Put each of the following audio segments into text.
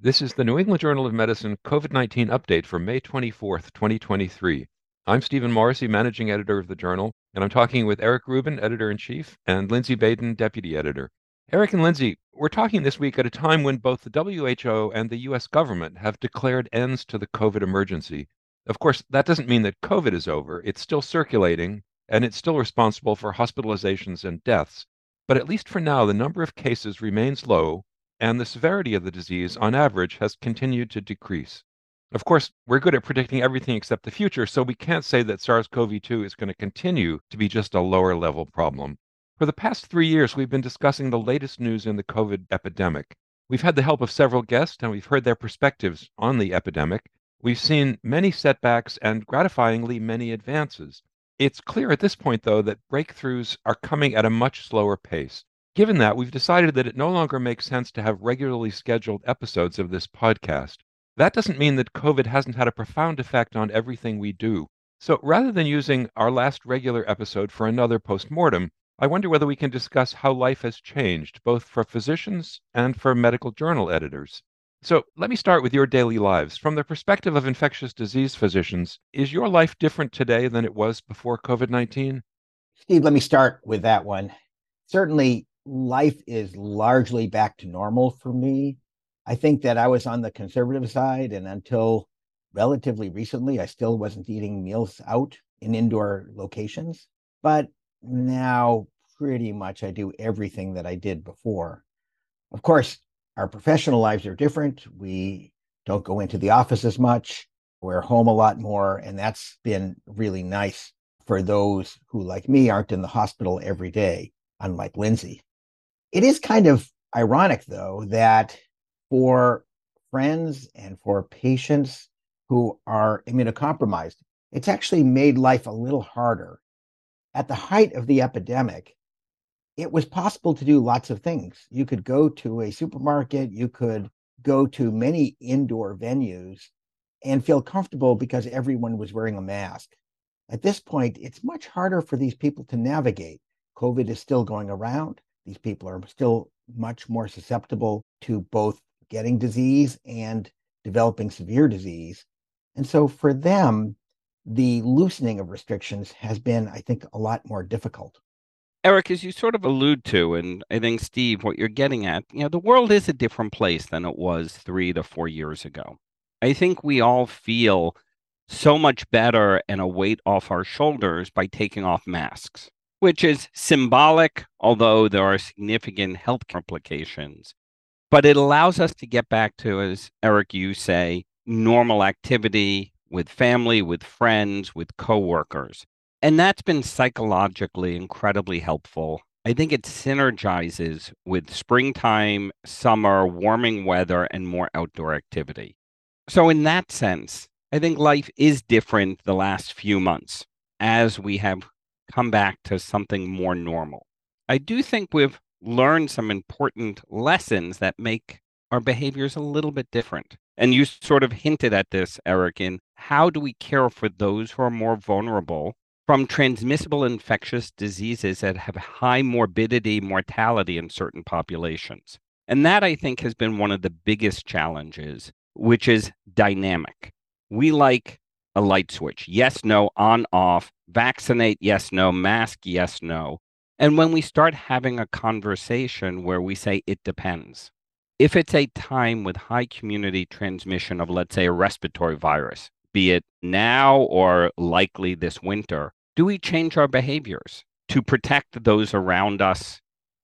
This is the New England Journal of Medicine COVID 19 update for May 24th, 2023. I'm Stephen Morrissey, managing editor of the journal, and I'm talking with Eric Rubin, editor in chief, and Lindsey Baden, deputy editor. Eric and Lindsey, we're talking this week at a time when both the WHO and the US government have declared ends to the COVID emergency. Of course, that doesn't mean that COVID is over. It's still circulating, and it's still responsible for hospitalizations and deaths. But at least for now, the number of cases remains low, and the severity of the disease, on average, has continued to decrease. Of course, we're good at predicting everything except the future, so we can't say that SARS CoV 2 is going to continue to be just a lower level problem. For the past three years, we've been discussing the latest news in the COVID epidemic. We've had the help of several guests, and we've heard their perspectives on the epidemic. We've seen many setbacks and gratifyingly many advances. It's clear at this point, though, that breakthroughs are coming at a much slower pace. Given that, we've decided that it no longer makes sense to have regularly scheduled episodes of this podcast. That doesn't mean that COVID hasn't had a profound effect on everything we do. So rather than using our last regular episode for another postmortem, I wonder whether we can discuss how life has changed, both for physicians and for medical journal editors. So let me start with your daily lives. From the perspective of infectious disease physicians, is your life different today than it was before COVID 19? Steve, let me start with that one. Certainly, life is largely back to normal for me. I think that I was on the conservative side, and until relatively recently, I still wasn't eating meals out in indoor locations. But now, pretty much, I do everything that I did before. Of course, our professional lives are different. We don't go into the office as much, we're home a lot more, and that's been really nice for those who, like me, aren't in the hospital every day, unlike Lindsey. It is kind of ironic, though, that for friends and for patients who are immunocompromised, it's actually made life a little harder. At the height of the epidemic, it was possible to do lots of things. You could go to a supermarket, you could go to many indoor venues and feel comfortable because everyone was wearing a mask. At this point, it's much harder for these people to navigate. COVID is still going around. These people are still much more susceptible to both getting disease and developing severe disease. And so for them, the loosening of restrictions has been, I think, a lot more difficult. Eric, as you sort of allude to, and I think Steve, what you're getting at, you know, the world is a different place than it was three to four years ago. I think we all feel so much better and a weight off our shoulders by taking off masks which is symbolic, although there are significant health complications. But it allows us to get back to, as Eric, you say, normal activity with family, with friends, with coworkers. And that's been psychologically incredibly helpful. I think it synergizes with springtime, summer, warming weather, and more outdoor activity. So, in that sense, I think life is different the last few months as we have come back to something more normal. I do think we've learned some important lessons that make our behaviors a little bit different. And you sort of hinted at this, Eric, in how do we care for those who are more vulnerable from transmissible infectious diseases that have high morbidity, mortality in certain populations? And that, I think, has been one of the biggest challenges, which is dynamic. We like a light switch yes, no, on, off, vaccinate, yes, no, mask, yes, no. And when we start having a conversation where we say it depends, if it's a time with high community transmission of, let's say, a respiratory virus, be it now or likely this winter, do we change our behaviors to protect those around us,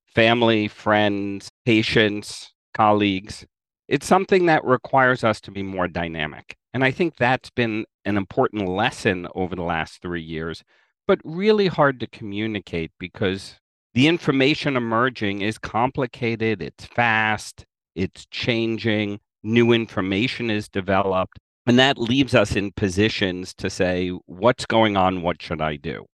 family, friends, patients, colleagues? It's something that requires us to be more dynamic. And I think that's been an important lesson over the last three years, but really hard to communicate because the information emerging is complicated, it's fast, it's changing, new information is developed. And that leaves us in positions to say, what's going on? What should I do?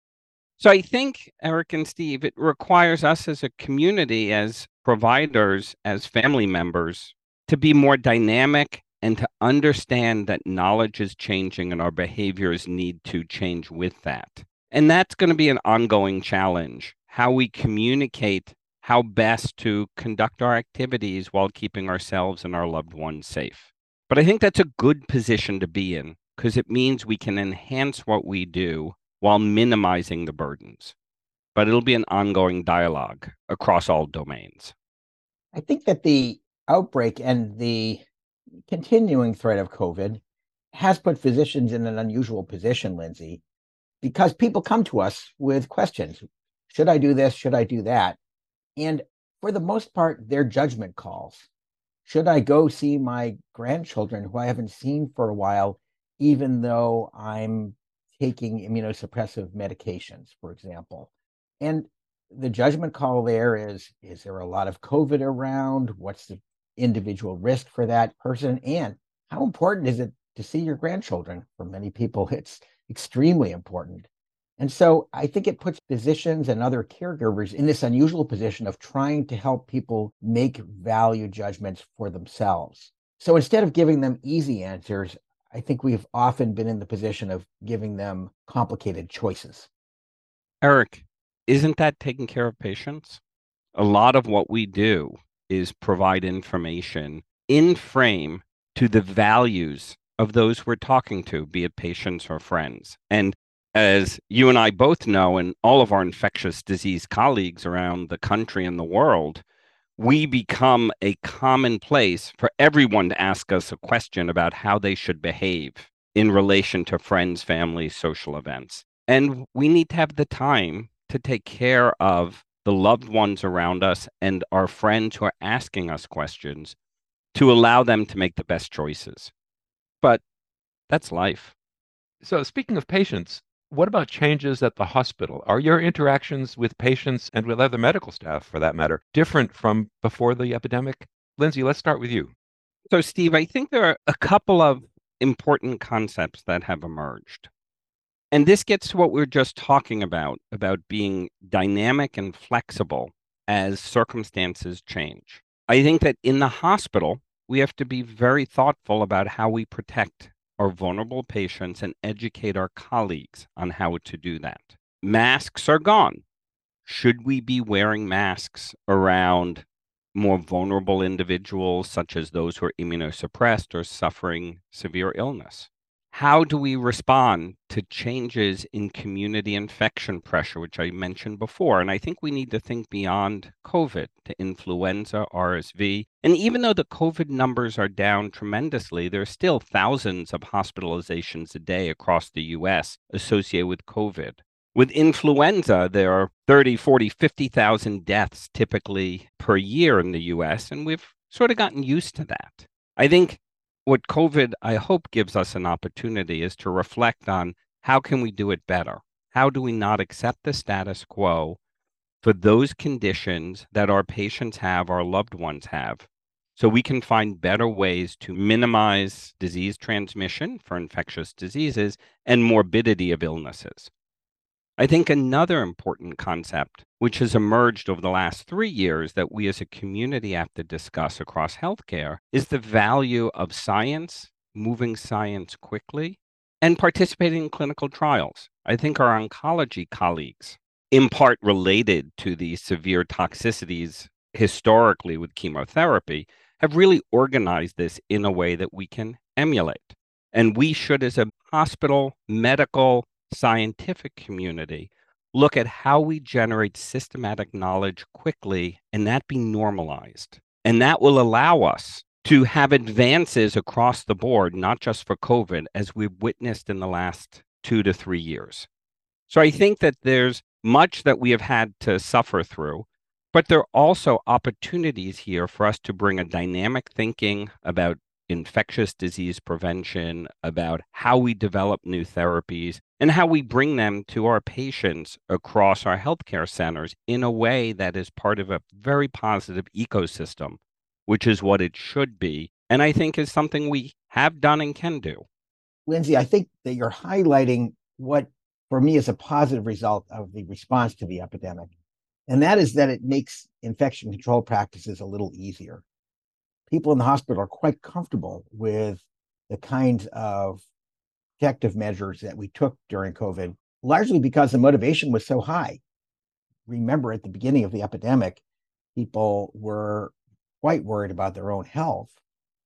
So I think, Eric and Steve, it requires us as a community, as providers, as family members, to be more dynamic and to understand that knowledge is changing and our behaviors need to change with that. And that's going to be an ongoing challenge how we communicate how best to conduct our activities while keeping ourselves and our loved ones safe. But I think that's a good position to be in because it means we can enhance what we do while minimizing the burdens. But it'll be an ongoing dialogue across all domains. I think that the outbreak and the continuing threat of COVID has put physicians in an unusual position, Lindsey, because people come to us with questions. Should I do this? Should I do that? And for the most part, they're judgment calls. Should I go see my grandchildren who I haven't seen for a while, even though I'm taking immunosuppressive medications, for example? And the judgment call there is is there a lot of COVID around? What's the individual risk for that person? And how important is it to see your grandchildren? For many people, it's extremely important. And so I think it puts physicians and other caregivers in this unusual position of trying to help people make value judgments for themselves. So instead of giving them easy answers, I think we've often been in the position of giving them complicated choices. Eric, isn't that taking care of patients? A lot of what we do is provide information in frame to the values of those we're talking to, be it patients or friends. And as you and I both know, and all of our infectious disease colleagues around the country and the world, we become a common place for everyone to ask us a question about how they should behave in relation to friends, family, social events. And we need to have the time to take care of the loved ones around us and our friends who are asking us questions to allow them to make the best choices. But that's life. So, speaking of patients, what about changes at the hospital? Are your interactions with patients and with other medical staff, for that matter, different from before the epidemic? Lindsey, let's start with you. So, Steve, I think there are a couple of important concepts that have emerged. And this gets to what we are just talking about about being dynamic and flexible as circumstances change. I think that in the hospital, we have to be very thoughtful about how we protect our vulnerable patients and educate our colleagues on how to do that. Masks are gone. Should we be wearing masks around more vulnerable individuals, such as those who are immunosuppressed or suffering severe illness? How do we respond to changes in community infection pressure, which I mentioned before? And I think we need to think beyond COVID to influenza, RSV. And even though the COVID numbers are down tremendously, there are still thousands of hospitalizations a day across the US associated with COVID. With influenza, there are 30, 40, 50,000 deaths typically per year in the US, and we've sort of gotten used to that. I think what COVID, I hope, gives us an opportunity is to reflect on how can we do it better? How do we not accept the status quo for those conditions that our patients have, our loved ones have, so we can find better ways to minimize disease transmission for infectious diseases and morbidity of illnesses. I think another important concept, which has emerged over the last three years that we as a community have to discuss across healthcare, is the value of science, moving science quickly, and participating in clinical trials. I think our oncology colleagues, in part related to the severe toxicities historically with chemotherapy, have really organized this in a way that we can emulate. And we should, as a hospital, medical, scientific community look at how we generate systematic knowledge quickly and that be normalized. And that will allow us to have advances across the board, not just for COVID, as we've witnessed in the last two to three years. So I hmm. think that there's much that we have had to suffer through, but there are also opportunities here for us to bring a dynamic thinking about infectious disease prevention, about how we develop new therapies, and how we bring them to our patients across our healthcare centers in a way that is part of a very positive ecosystem, which is what it should be. And I think is something we have done and can do. Lindsey, I think that you're highlighting what, for me, is a positive result of the response to the epidemic. And that is that it makes infection control practices a little easier people in the hospital are quite comfortable with the kinds of protective measures that we took during COVID, largely because the motivation was so high. Remember, at the beginning of the epidemic, people were quite worried about their own health,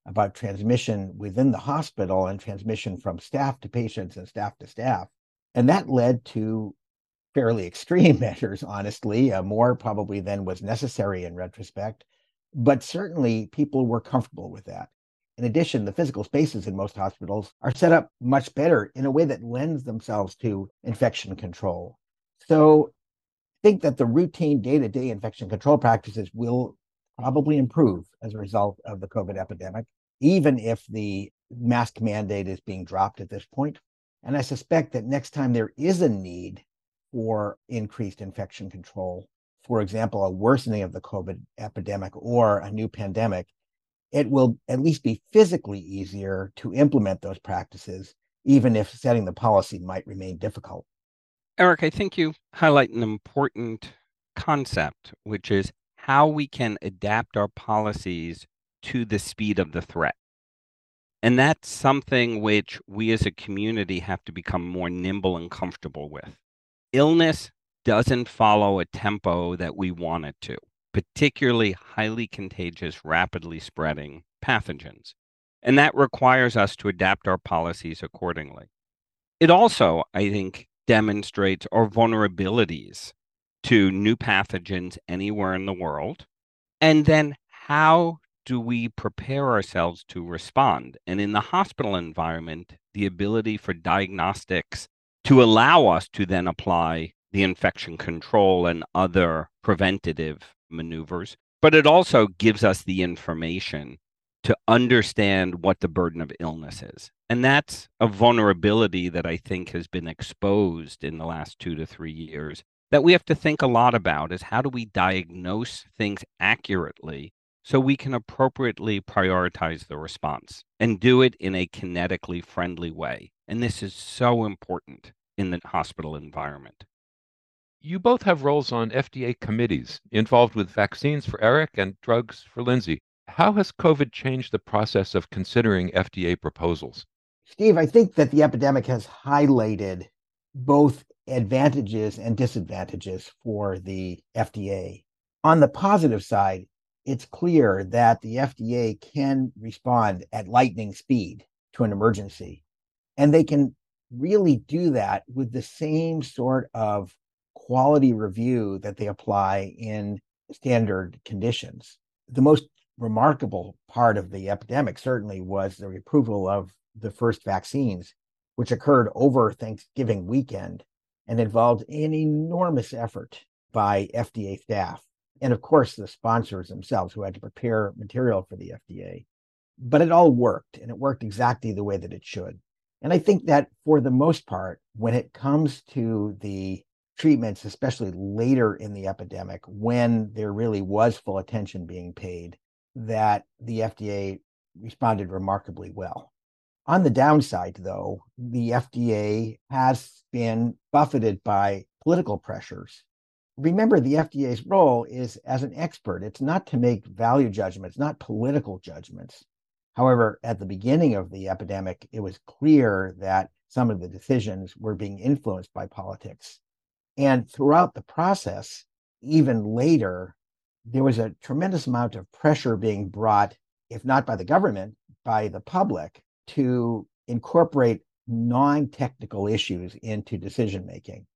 about transmission within the hospital and transmission from staff to patients and staff to staff. And that led to fairly extreme measures, honestly, uh, more probably than was necessary in retrospect. But certainly people were comfortable with that. In addition, the physical spaces in most hospitals are set up much better in a way that lends themselves to infection control. So I think that the routine day to day infection control practices will probably improve as a result of the COVID epidemic, even if the mask mandate is being dropped at this point. And I suspect that next time there is a need for increased infection control, for example, a worsening of the COVID epidemic or a new pandemic, it will at least be physically easier to implement those practices, even if setting the policy might remain difficult. Eric, I think you highlight an important concept, which is how we can adapt our policies to the speed of the threat. And that's something which we as a community have to become more nimble and comfortable with. Illness doesn't follow a tempo that we want it to, particularly highly contagious, rapidly spreading pathogens. And that requires us to adapt our policies accordingly. It also, I think, demonstrates our vulnerabilities to new pathogens anywhere in the world. And then how do we prepare ourselves to respond? And in the hospital environment, the ability for diagnostics to allow us to then apply the infection control and other preventative maneuvers. But it also gives us the information to understand what the burden of illness is. And that's a vulnerability that I think has been exposed in the last two to three years that we have to think a lot about is how do we diagnose things accurately so we can appropriately prioritize the response and do it in a kinetically friendly way. And this is so important in the hospital environment. You both have roles on FDA committees involved with vaccines for Eric and drugs for Lindsay. How has COVID changed the process of considering FDA proposals? Steve, I think that the epidemic has highlighted both advantages and disadvantages for the FDA. On the positive side, it's clear that the FDA can respond at lightning speed to an emergency. And they can really do that with the same sort of quality review that they apply in standard conditions. The most remarkable part of the epidemic certainly was the approval of the first vaccines, which occurred over Thanksgiving weekend and involved an enormous effort by FDA staff. And of course, the sponsors themselves who had to prepare material for the FDA. But it all worked, and it worked exactly the way that it should. And I think that for the most part, when it comes to the treatments, especially later in the epidemic, when there really was full attention being paid, that the FDA responded remarkably well. On the downside, though, the FDA has been buffeted by political pressures. Remember, the FDA's role is as an expert. It's not to make value judgments, not political judgments. However, at the beginning of the epidemic, it was clear that some of the decisions were being influenced by politics. And throughout the process, even later, there was a tremendous amount of pressure being brought, if not by the government, by the public to incorporate non technical issues into decision making.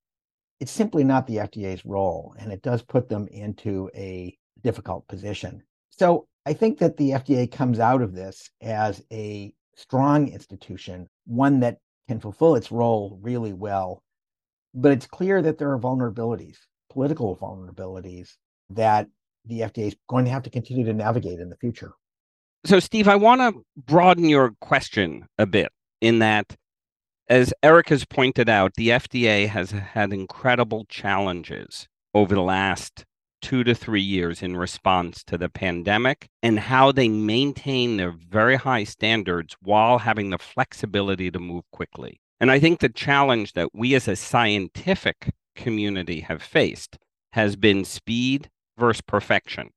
It's simply not the FDA's role, and it does put them into a difficult position. So I think that the FDA comes out of this as a strong institution, one that can fulfill its role really well. But it's clear that there are vulnerabilities, political vulnerabilities, that the FDA is going to have to continue to navigate in the future. So, Steve, I want to broaden your question a bit in that, as Eric has pointed out, the FDA has had incredible challenges over the last two to three years in response to the pandemic and how they maintain their very high standards while having the flexibility to move quickly. And I think the challenge that we as a scientific community have faced has been speed versus perfection.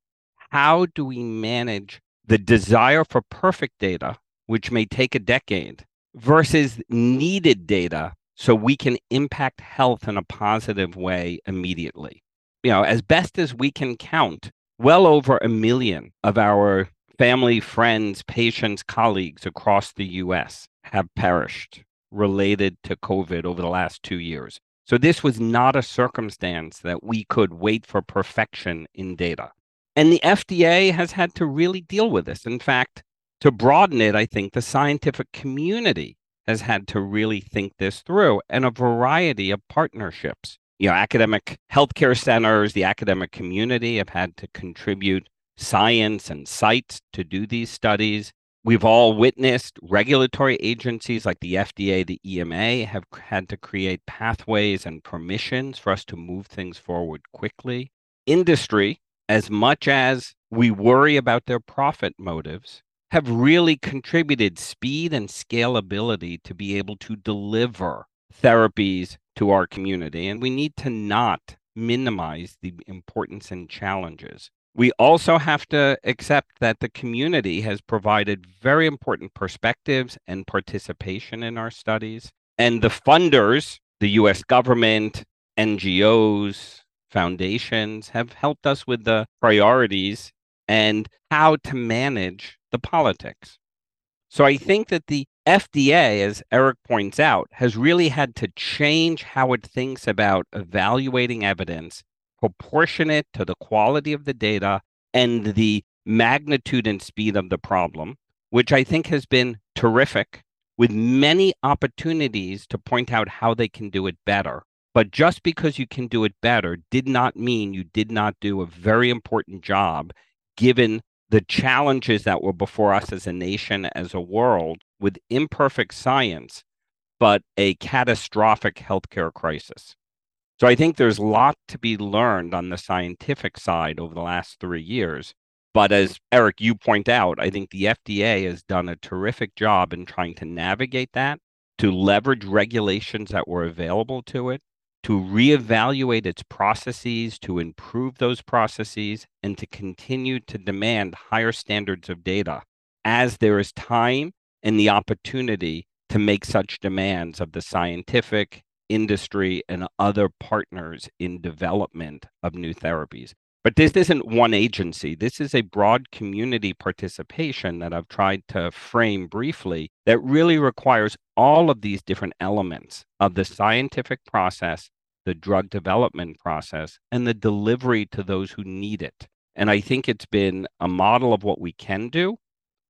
How do we manage the desire for perfect data, which may take a decade, versus needed data so we can impact health in a positive way immediately. You know, as best as we can count, well over a million of our family, friends, patients, colleagues across the US have perished related to COVID over the last two years. So this was not a circumstance that we could wait for perfection in data. And the FDA has had to really deal with this. In fact, to broaden it, I think the scientific community has had to really think this through and a variety of partnerships. You know, academic healthcare centers, the academic community have had to contribute science and sites to do these studies. We've all witnessed regulatory agencies like the FDA, the EMA have had to create pathways and permissions for us to move things forward quickly. Industry, as much as we worry about their profit motives, have really contributed speed and scalability to be able to deliver therapies to our community. And we need to not minimize the importance and challenges we also have to accept that the community has provided very important perspectives and participation in our studies. And the funders, the US government, NGOs, foundations, have helped us with the priorities and how to manage the politics. So I think that the FDA, as Eric points out, has really had to change how it thinks about evaluating evidence proportionate to the quality of the data and the magnitude and speed of the problem, which I think has been terrific with many opportunities to point out how they can do it better. But just because you can do it better did not mean you did not do a very important job given the challenges that were before us as a nation, as a world, with imperfect science, but a catastrophic healthcare crisis. So I think there's a lot to be learned on the scientific side over the last three years. But as Eric, you point out, I think the FDA has done a terrific job in trying to navigate that, to leverage regulations that were available to it, to reevaluate its processes, to improve those processes, and to continue to demand higher standards of data as there is time and the opportunity to make such demands of the scientific industry and other partners in development of new therapies. But this isn't one agency. This is a broad community participation that I've tried to frame briefly that really requires all of these different elements of the scientific process, the drug development process, and the delivery to those who need it. And I think it's been a model of what we can do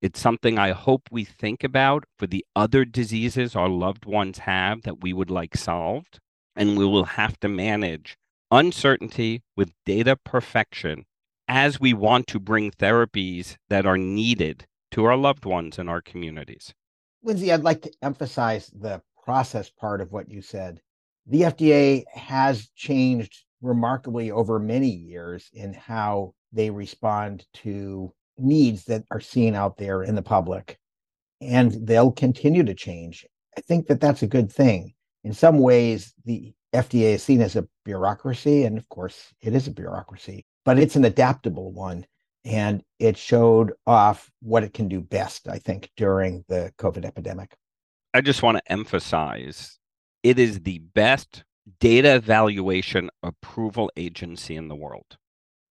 it's something I hope we think about for the other diseases our loved ones have that we would like solved. And we will have to manage uncertainty with data perfection as we want to bring therapies that are needed to our loved ones and our communities. Lindsey, I'd like to emphasize the process part of what you said. The FDA has changed remarkably over many years in how they respond to needs that are seen out there in the public and they'll continue to change. I think that that's a good thing. In some ways the fda is seen as a bureaucracy and of course it is a bureaucracy but it's an adaptable one and it showed off what it can do best i think during the covid epidemic. I just want to emphasize it is the best data evaluation approval agency in the world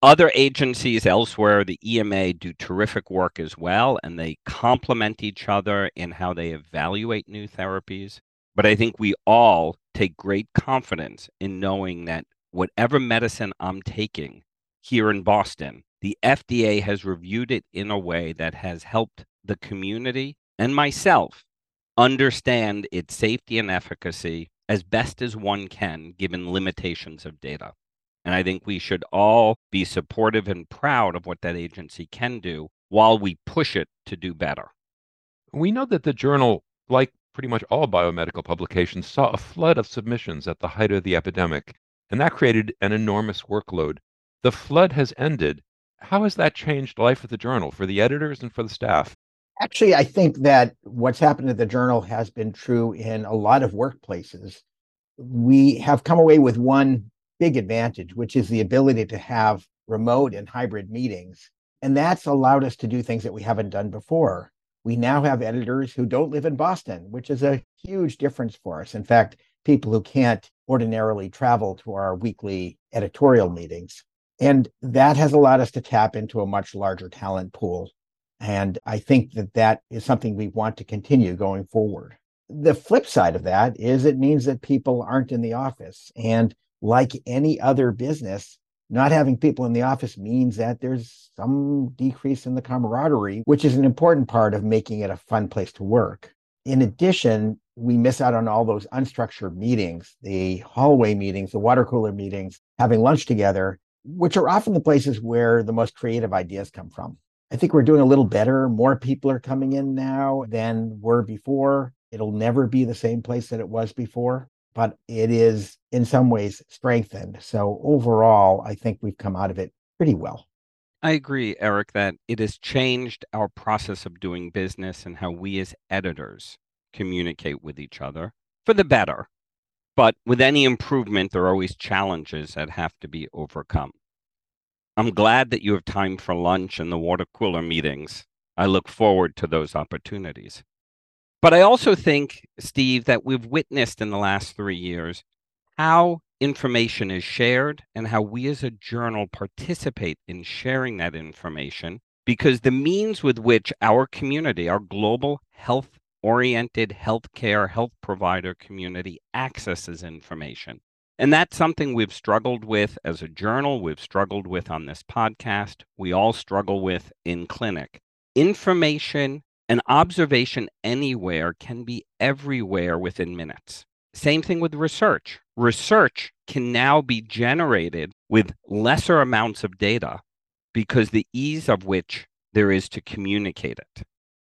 other agencies elsewhere, the EMA, do terrific work as well, and they complement each other in how they evaluate new therapies. But I think we all take great confidence in knowing that whatever medicine I'm taking here in Boston, the FDA has reviewed it in a way that has helped the community and myself understand its safety and efficacy as best as one can given limitations of data. And I think we should all be supportive and proud of what that agency can do while we push it to do better. We know that the journal, like pretty much all biomedical publications, saw a flood of submissions at the height of the epidemic, and that created an enormous workload. The flood has ended. How has that changed life at the journal for the editors and for the staff? Actually, I think that what's happened at the journal has been true in a lot of workplaces. We have come away with one big advantage, which is the ability to have remote and hybrid meetings. And that's allowed us to do things that we haven't done before. We now have editors who don't live in Boston, which is a huge difference for us. In fact, people who can't ordinarily travel to our weekly editorial meetings. And that has allowed us to tap into a much larger talent pool. And I think that that is something we want to continue going forward. The flip side of that is it means that people aren't in the office. And like any other business, not having people in the office means that there's some decrease in the camaraderie, which is an important part of making it a fun place to work. In addition, we miss out on all those unstructured meetings, the hallway meetings, the water cooler meetings, having lunch together, which are often the places where the most creative ideas come from. I think we're doing a little better. More people are coming in now than were before. It'll never be the same place that it was before but it is in some ways strengthened. So overall, I think we've come out of it pretty well. I agree, Eric, that it has changed our process of doing business and how we as editors communicate with each other for the better. But with any improvement, there are always challenges that have to be overcome. I'm glad that you have time for lunch and the water cooler meetings. I look forward to those opportunities. But I also think, Steve, that we've witnessed in the last three years how information is shared and how we as a journal participate in sharing that information because the means with which our community, our global health oriented healthcare health provider community accesses information. And that's something we've struggled with as a journal, we've struggled with on this podcast, we all struggle with in clinic. Information an observation anywhere can be everywhere within minutes. Same thing with research. Research can now be generated with lesser amounts of data because the ease of which there is to communicate it.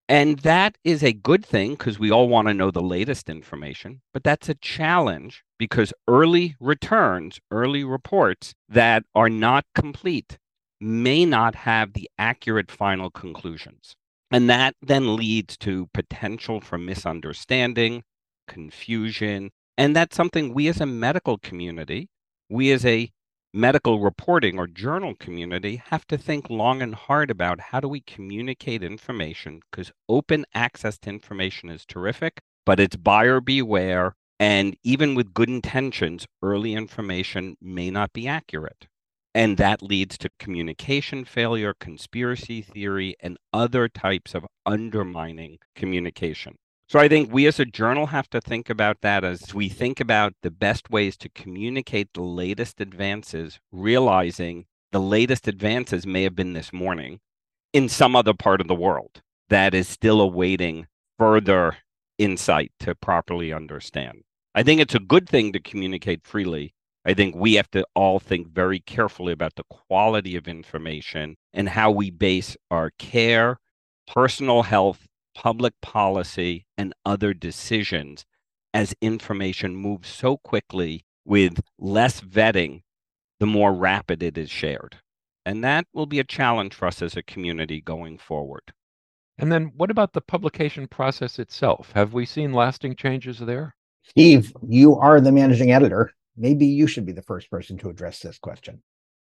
And that is a good thing because we all want to know the latest information, but that's a challenge because early returns, early reports that are not complete may not have the accurate final conclusions. And that then leads to potential for misunderstanding, confusion. And that's something we as a medical community, we as a medical reporting or journal community have to think long and hard about how do we communicate information because open access to information is terrific, but it's buyer beware. And even with good intentions, early information may not be accurate. And that leads to communication failure, conspiracy theory, and other types of undermining communication. So I think we as a journal have to think about that as we think about the best ways to communicate the latest advances, realizing the latest advances may have been this morning in some other part of the world that is still awaiting further insight to properly understand. I think it's a good thing to communicate freely I think we have to all think very carefully about the quality of information and how we base our care, personal health, public policy, and other decisions as information moves so quickly with less vetting, the more rapid it is shared. And that will be a challenge for us as a community going forward. And then what about the publication process itself? Have we seen lasting changes there? Steve, you are the managing editor maybe you should be the first person to address this question.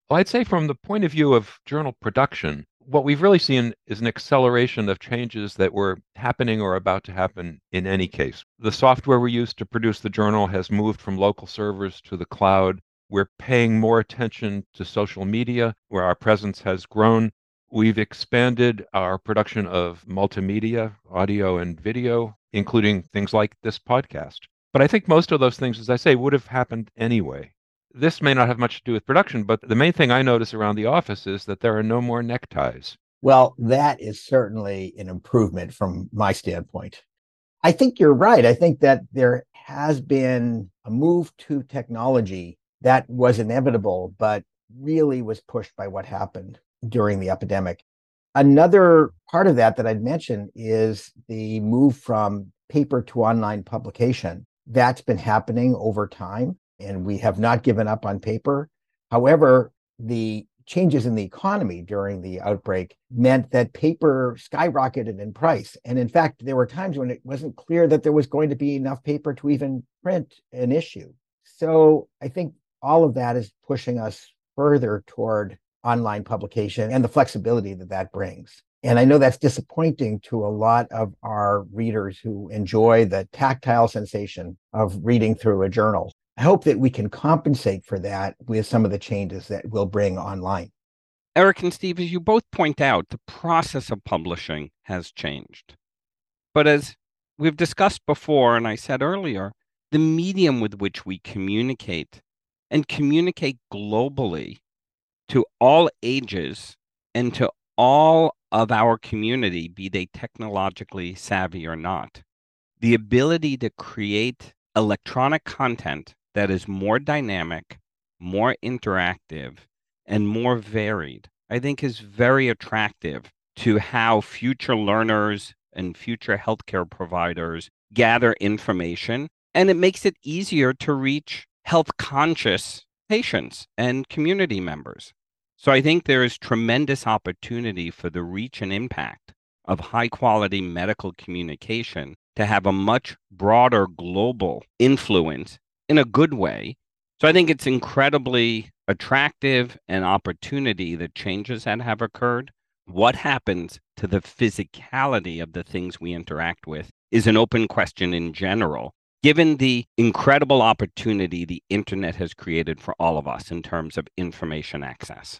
Well, I'd say from the point of view of journal production, what we've really seen is an acceleration of changes that were happening or about to happen in any case. The software we use to produce the journal has moved from local servers to the cloud. We're paying more attention to social media, where our presence has grown. We've expanded our production of multimedia, audio and video, including things like this podcast. But I think most of those things, as I say, would have happened anyway. This may not have much to do with production, but the main thing I notice around the office is that there are no more neckties. Well, that is certainly an improvement from my standpoint. I think you're right. I think that there has been a move to technology that was inevitable, but really was pushed by what happened during the epidemic. Another part of that that I'd mention is the move from paper to online publication. That's been happening over time, and we have not given up on paper. However, the changes in the economy during the outbreak meant that paper skyrocketed in price. And in fact, there were times when it wasn't clear that there was going to be enough paper to even print an issue. So I think all of that is pushing us further toward online publication and the flexibility that that brings. And I know that's disappointing to a lot of our readers who enjoy the tactile sensation of reading through a journal. I hope that we can compensate for that with some of the changes that we'll bring online. Eric and Steve, as you both point out, the process of publishing has changed. But as we've discussed before, and I said earlier, the medium with which we communicate and communicate globally to all ages and to all of our community, be they technologically savvy or not, the ability to create electronic content that is more dynamic, more interactive, and more varied, I think is very attractive to how future learners and future healthcare providers gather information. And it makes it easier to reach health conscious patients and community members. So I think there is tremendous opportunity for the reach and impact of high quality medical communication to have a much broader global influence in a good way. So I think it's incredibly attractive and opportunity that changes that have occurred. What happens to the physicality of the things we interact with is an open question in general, given the incredible opportunity the internet has created for all of us in terms of information access.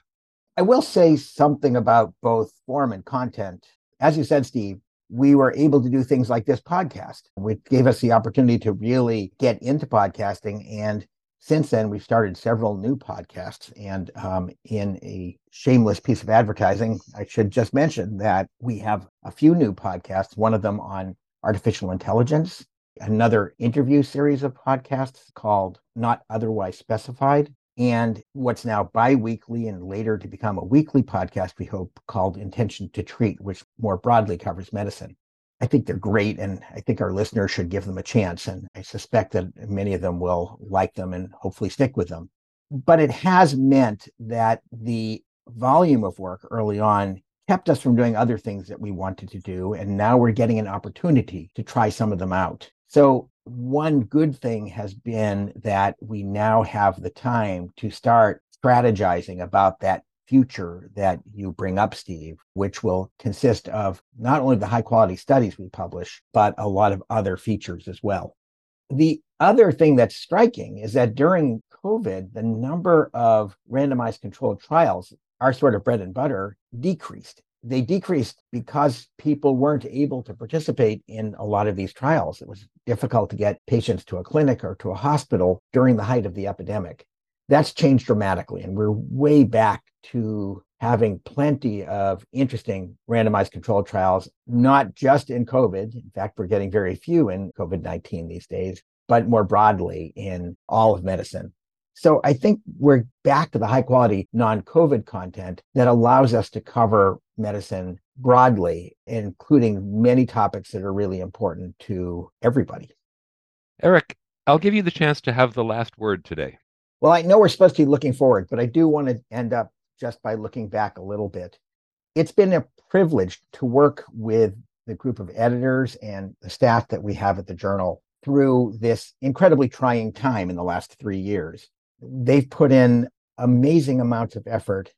I will say something about both form and content. As you said, Steve, we were able to do things like this podcast, which gave us the opportunity to really get into podcasting. And since then, we've started several new podcasts. And um, in a shameless piece of advertising, I should just mention that we have a few new podcasts, one of them on artificial intelligence, another interview series of podcasts called Not Otherwise Specified, and what's now bi-weekly and later to become a weekly podcast we hope called intention to treat which more broadly covers medicine. I think they're great and i think our listeners should give them a chance and i suspect that many of them will like them and hopefully stick with them. But it has meant that the volume of work early on kept us from doing other things that we wanted to do and now we're getting an opportunity to try some of them out so one good thing has been that we now have the time to start strategizing about that future that you bring up, Steve, which will consist of not only the high quality studies we publish, but a lot of other features as well. The other thing that's striking is that during COVID, the number of randomized controlled trials, our sort of bread and butter, decreased they decreased because people weren't able to participate in a lot of these trials. It was difficult to get patients to a clinic or to a hospital during the height of the epidemic. That's changed dramatically, and we're way back to having plenty of interesting randomized controlled trials, not just in COVID. In fact, we're getting very few in COVID 19 these days, but more broadly in all of medicine. So I think we're back to the high quality non COVID content that allows us to cover medicine broadly, including many topics that are really important to everybody. Eric, I'll give you the chance to have the last word today. Well, I know we're supposed to be looking forward, but I do want to end up just by looking back a little bit. It's been a privilege to work with the group of editors and the staff that we have at the journal through this incredibly trying time in the last three years they've put in amazing amounts of effort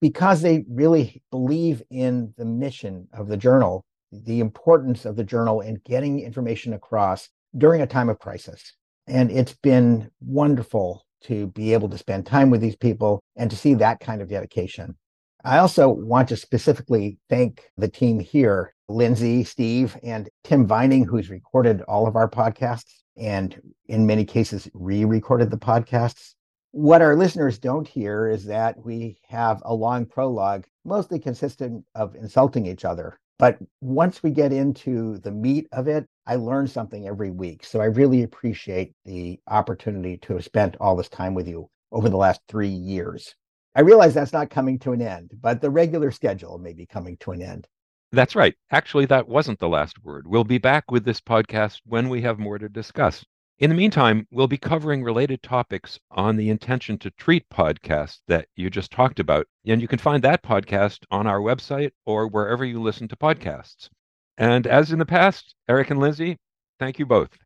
because they really believe in the mission of the journal, the importance of the journal in getting information across during a time of crisis. And it's been wonderful to be able to spend time with these people and to see that kind of dedication. I also want to specifically thank the team here Lindsey, Steve, and Tim Vining, who's recorded all of our podcasts and in many cases re recorded the podcasts. What our listeners don't hear is that we have a long prologue, mostly consistent of insulting each other. But once we get into the meat of it, I learn something every week. So I really appreciate the opportunity to have spent all this time with you over the last three years. I realize that's not coming to an end, but the regular schedule may be coming to an end. That's right. Actually, that wasn't the last word. We'll be back with this podcast when we have more to discuss. In the meantime, we'll be covering related topics on the Intention to Treat podcast that you just talked about. And you can find that podcast on our website or wherever you listen to podcasts. And as in the past, Eric and Lindsey, thank you both.